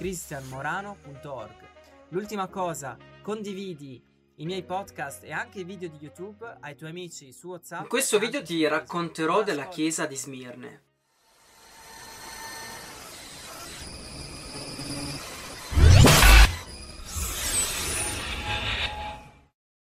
cristianmorano.org. L'ultima cosa, condividi i miei podcast e anche i video di YouTube ai tuoi amici su WhatsApp. In questo video ti racconterò della chiesa di Smirne.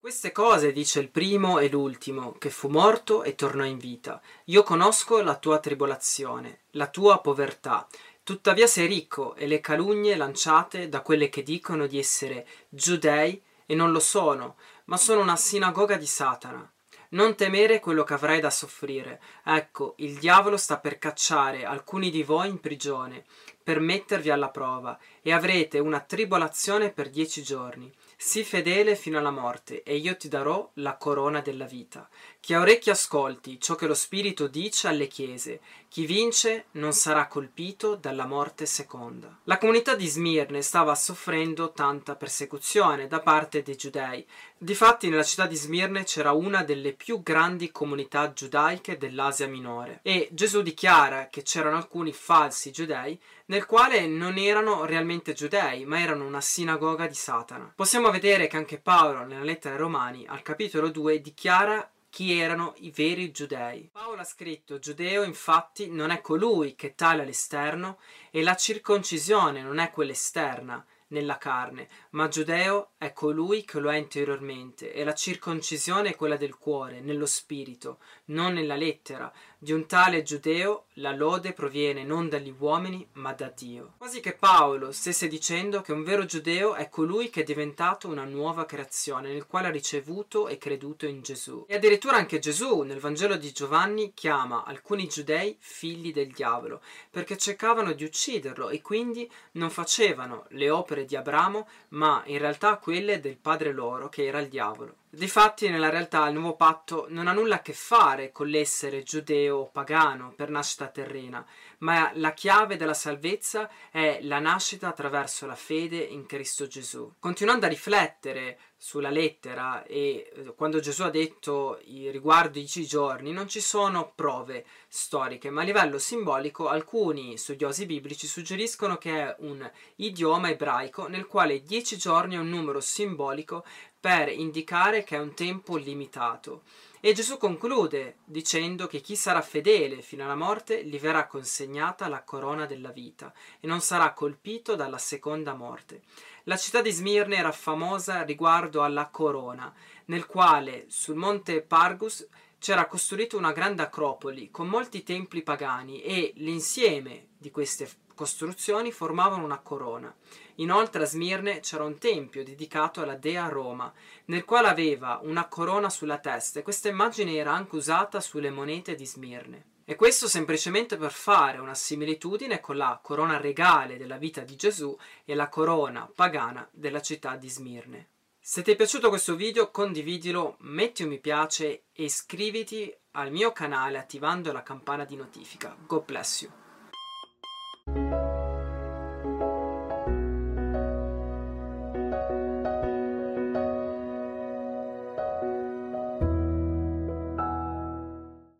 Queste cose dice il primo e l'ultimo, che fu morto e tornò in vita. Io conosco la tua tribolazione, la tua povertà, Tuttavia sei ricco e le calunnie lanciate da quelle che dicono di essere giudei e non lo sono, ma sono una sinagoga di Satana. Non temere quello che avrai da soffrire. Ecco, il diavolo sta per cacciare alcuni di voi in prigione, per mettervi alla prova, e avrete una tribolazione per dieci giorni. Sii fedele fino alla morte, e io ti darò la corona della vita. Chi ha orecchi ascolti ciò che lo Spirito dice alle chiese. Chi vince non sarà colpito dalla morte seconda. La comunità di Smirne stava soffrendo tanta persecuzione da parte dei giudei. Difatti nella città di Smirne c'era una delle più grandi comunità giudaiche dell'Asia minore. E Gesù dichiara che c'erano alcuni falsi giudei nel quale non erano realmente giudei, ma erano una sinagoga di Satana. Possiamo vedere che anche Paolo, nella lettera ai Romani, al capitolo 2, dichiara chi erano i veri giudei. Paolo ha scritto giudeo infatti non è colui che tale all'esterno e la circoncisione non è quella esterna nella carne, ma giudeo è colui che lo è interiormente e la circoncisione è quella del cuore, nello spirito, non nella lettera, di un tale giudeo la lode proviene non dagli uomini ma da Dio. Quasi che Paolo stesse dicendo che un vero giudeo è colui che è diventato una nuova creazione, nel quale ha ricevuto e creduto in Gesù. E addirittura anche Gesù nel Vangelo di Giovanni chiama alcuni giudei figli del diavolo, perché cercavano di ucciderlo e quindi non facevano le opere di Abramo, ma in realtà quelle del padre loro, che era il diavolo. Difatti, nella realtà, il nuovo patto non ha nulla a che fare con l'essere giudeo o pagano per nascita terrena, ma la chiave della salvezza è la nascita attraverso la fede in Cristo Gesù. Continuando a riflettere sulla lettera e eh, quando Gesù ha detto riguardo i giorni non ci sono prove storiche, ma a livello simbolico alcuni studiosi biblici suggeriscono che è un idioma ebraico nel quale dieci giorni è un numero simbolico per indicare che è un tempo limitato. E Gesù conclude dicendo che chi sarà fedele fino alla morte gli verrà consegnata la corona della vita e non sarà colpito dalla seconda morte. La città di Smirne era famosa riguardo alla corona, nel quale sul monte Pargus c'era costruita una grande acropoli con molti templi pagani e l'insieme di queste costruzioni formavano una corona. Inoltre a Smirne c'era un tempio dedicato alla dea Roma, nel quale aveva una corona sulla testa e questa immagine era anche usata sulle monete di Smirne. E questo semplicemente per fare una similitudine con la corona regale della vita di Gesù e la corona pagana della città di Smirne. Se ti è piaciuto questo video condividilo, metti un mi piace e iscriviti al mio canale attivando la campana di notifica. God bless you!